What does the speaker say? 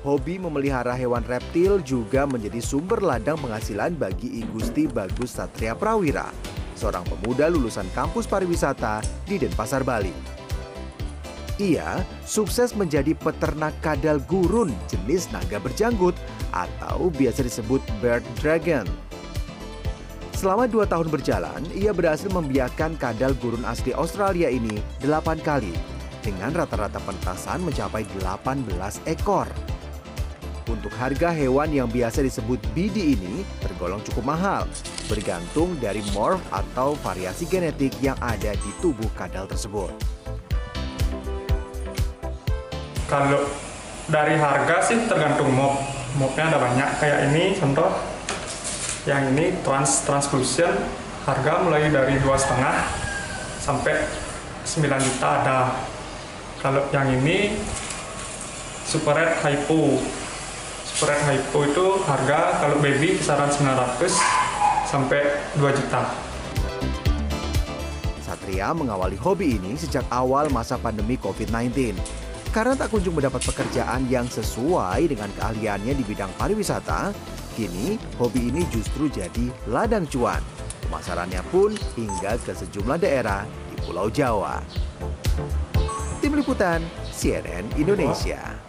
hobi memelihara hewan reptil juga menjadi sumber ladang penghasilan bagi Igusti Bagus Satria Prawira, seorang pemuda lulusan kampus pariwisata di Denpasar, Bali. Ia sukses menjadi peternak kadal gurun jenis naga berjanggut atau biasa disebut bird dragon. Selama dua tahun berjalan, ia berhasil membiarkan kadal gurun asli Australia ini delapan kali dengan rata-rata pentasan mencapai 18 ekor. Untuk harga hewan yang biasa disebut BD ini tergolong cukup mahal, bergantung dari morph atau variasi genetik yang ada di tubuh kadal tersebut. Kalau dari harga sih tergantung mob. Mobnya ada banyak. Kayak ini contoh, yang ini trans transclusion harga mulai dari dua setengah sampai 9 juta ada. Kalau yang ini super red hypo. Red hypo itu harga kalau baby kisaran 900 sampai 2 juta. Satria mengawali hobi ini sejak awal masa pandemi COVID-19. Karena tak kunjung mendapat pekerjaan yang sesuai dengan keahliannya di bidang pariwisata, kini hobi ini justru jadi ladang cuan. Pemasarannya pun hingga ke sejumlah daerah di Pulau Jawa. Tim Liputan CNN Indonesia.